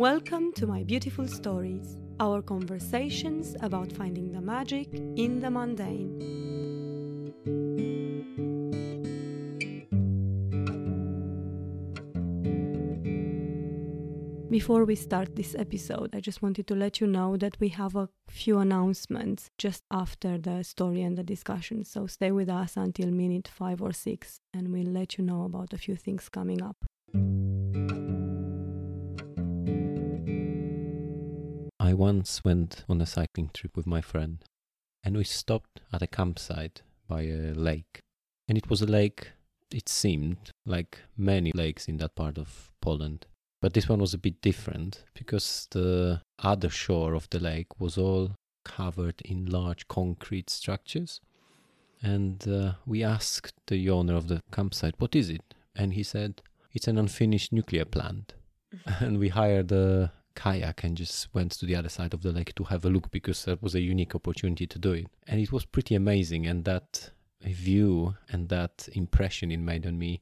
Welcome to my beautiful stories, our conversations about finding the magic in the mundane. Before we start this episode, I just wanted to let you know that we have a few announcements just after the story and the discussion. So stay with us until minute five or six, and we'll let you know about a few things coming up. I once went on a cycling trip with my friend, and we stopped at a campsite by a lake. And it was a lake, it seemed like many lakes in that part of Poland. But this one was a bit different because the other shore of the lake was all covered in large concrete structures. And uh, we asked the owner of the campsite, What is it? And he said, It's an unfinished nuclear plant. and we hired a kayak and just went to the other side of the lake to have a look because that was a unique opportunity to do it. And it was pretty amazing. And that view and that impression it made on me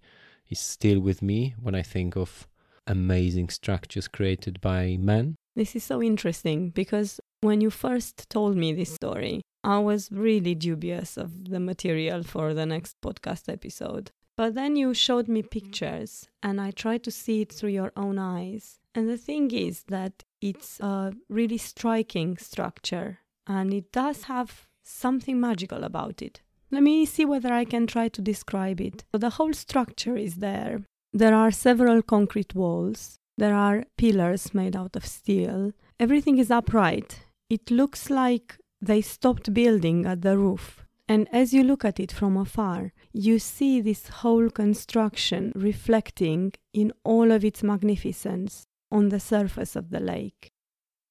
is still with me when I think of amazing structures created by men. This is so interesting because when you first told me this story, I was really dubious of the material for the next podcast episode. But then you showed me pictures and I tried to see it through your own eyes. And the thing is that it's a really striking structure and it does have something magical about it. Let me see whether I can try to describe it. So the whole structure is there there are several concrete walls. There are pillars made out of steel. Everything is upright. It looks like they stopped building at the roof. And as you look at it from afar, you see this whole construction reflecting in all of its magnificence on the surface of the lake.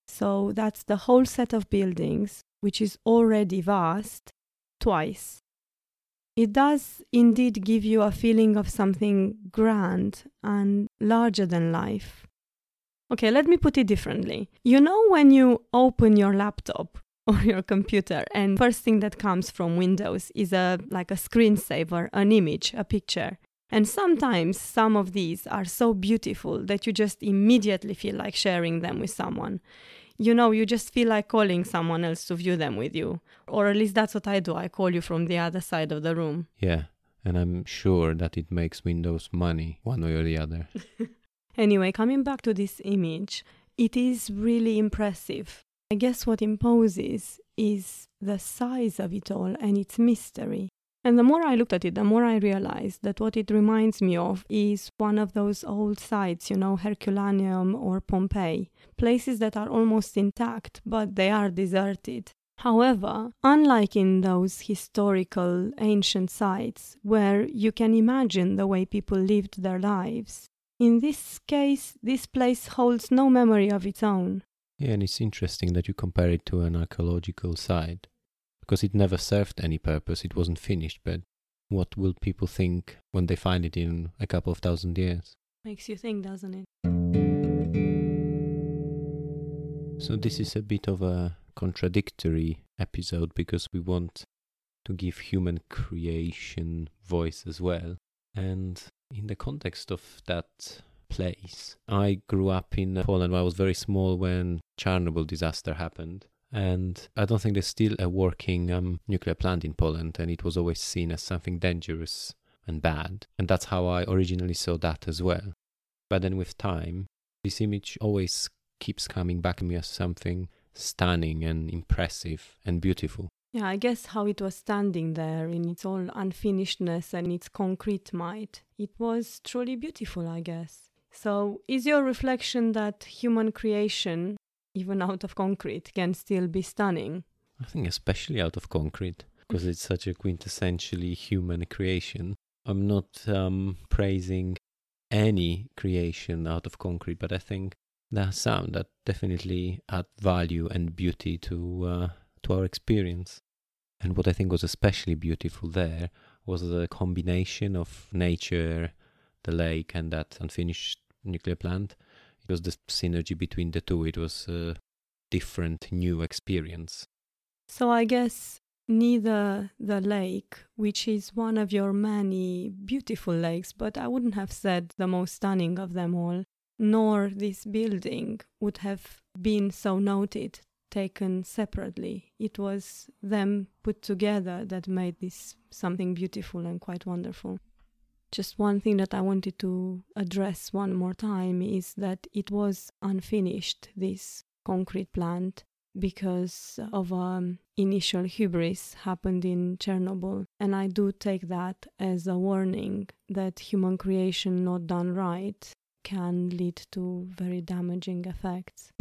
So that's the whole set of buildings, which is already vast, twice it does indeed give you a feeling of something grand and larger than life. Okay, let me put it differently. You know, when you open your laptop or your computer, and first thing that comes from Windows is a like a screensaver, an image, a picture. And sometimes some of these are so beautiful that you just immediately feel like sharing them with someone you know, you just feel like calling someone else to view them with you. Or at least that's what I do. I call you from the other side of the room. Yeah, and I'm sure that it makes Windows money one way or the other. anyway, coming back to this image, it is really impressive. I guess what imposes is the size of it all and its mystery. And the more I looked at it, the more I realized that what it reminds me of is one of those old sites, you know, Herculaneum or Pompeii, places that are almost intact, but they are deserted. However, unlike in those historical ancient sites where you can imagine the way people lived their lives, in this case, this place holds no memory of its own. Yeah, and it's interesting that you compare it to an archaeological site because it never served any purpose, it wasn't finished. But what will people think when they find it in a couple of thousand years? Makes you think, doesn't it? So, this is a bit of a contradictory episode because we want to give human creation voice as well. And in the context of that place, I grew up in Poland. I was very small when Chernobyl disaster happened. And I don't think there's still a working um, nuclear plant in Poland, and it was always seen as something dangerous and bad. And that's how I originally saw that as well. But then with time, this image always keeps coming back to me as something stunning and impressive and beautiful. Yeah, I guess how it was standing there in its all unfinishedness and its concrete might, it was truly beautiful, I guess. So, is your reflection that human creation even out of concrete, can still be stunning. I think, especially out of concrete, because it's such a quintessentially human creation. I'm not um, praising any creation out of concrete, but I think there are some that definitely add value and beauty to uh, to our experience. And what I think was especially beautiful there was the combination of nature, the lake, and that unfinished nuclear plant it was the synergy between the two. It was a different, new experience. So I guess neither the lake, which is one of your many beautiful lakes, but I wouldn't have said the most stunning of them all, nor this building would have been so noted taken separately. It was them put together that made this something beautiful and quite wonderful. Just one thing that I wanted to address one more time is that it was unfinished, this concrete plant, because of um, initial hubris happened in Chernobyl. And I do take that as a warning that human creation not done right can lead to very damaging effects.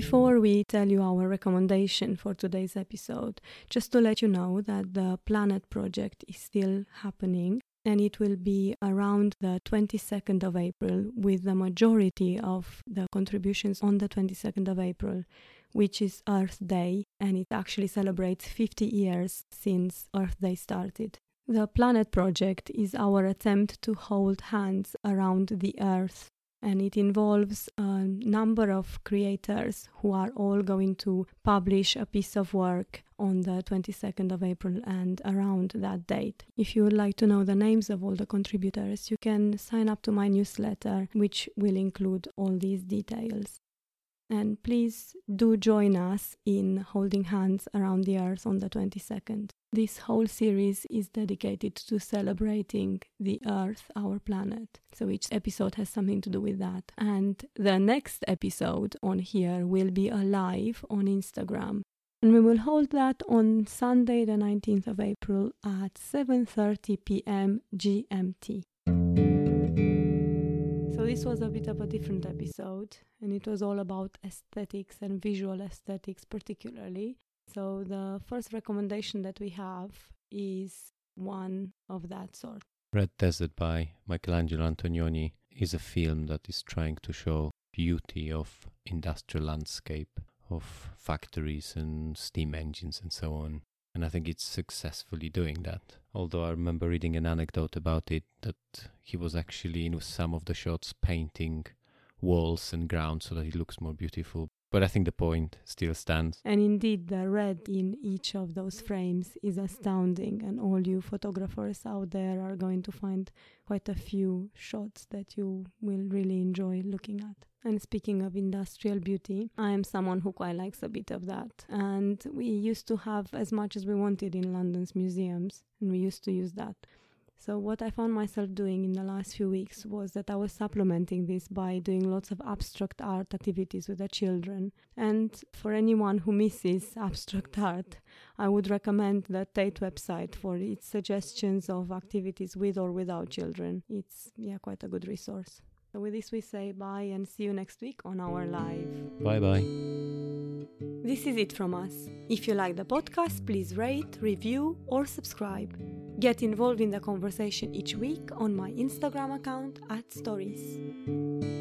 Before we tell you our recommendation for today's episode, just to let you know that the Planet project is still happening and it will be around the 22nd of April, with the majority of the contributions on the 22nd of April, which is Earth Day, and it actually celebrates 50 years since Earth Day started. The Planet Project is our attempt to hold hands around the Earth and it involves a number of creators who are all going to publish a piece of work on the 22nd of April and around that date. If you would like to know the names of all the contributors, you can sign up to my newsletter, which will include all these details. And please do join us in holding hands around the earth on the 22nd. This whole series is dedicated to celebrating the earth, our planet. So each episode has something to do with that. And the next episode on here will be a live on Instagram. And we will hold that on Sunday the 19th of April at 7:30 p.m. GMT. So this was a bit of a different episode, and it was all about aesthetics and visual aesthetics, particularly. So the first recommendation that we have is one of that sort. Red Desert by Michelangelo Antonioni is a film that is trying to show beauty of industrial landscape, of factories and steam engines and so on. And I think it's successfully doing that. Although I remember reading an anecdote about it that he was actually in some of the shots painting walls and ground so that it looks more beautiful. But I think the point still stands. And indeed, the red in each of those frames is astounding, and all you photographers out there are going to find quite a few shots that you will really enjoy looking at. And speaking of industrial beauty, I am someone who quite likes a bit of that. And we used to have as much as we wanted in London's museums, and we used to use that. So, what I found myself doing in the last few weeks was that I was supplementing this by doing lots of abstract art activities with the children. And for anyone who misses abstract art, I would recommend the Tate website for its suggestions of activities with or without children. It's, yeah, quite a good resource. So, with this, we say bye and see you next week on our live. Bye bye. This is it from us. If you like the podcast, please rate, review, or subscribe. Get involved in the conversation each week on my Instagram account at stories.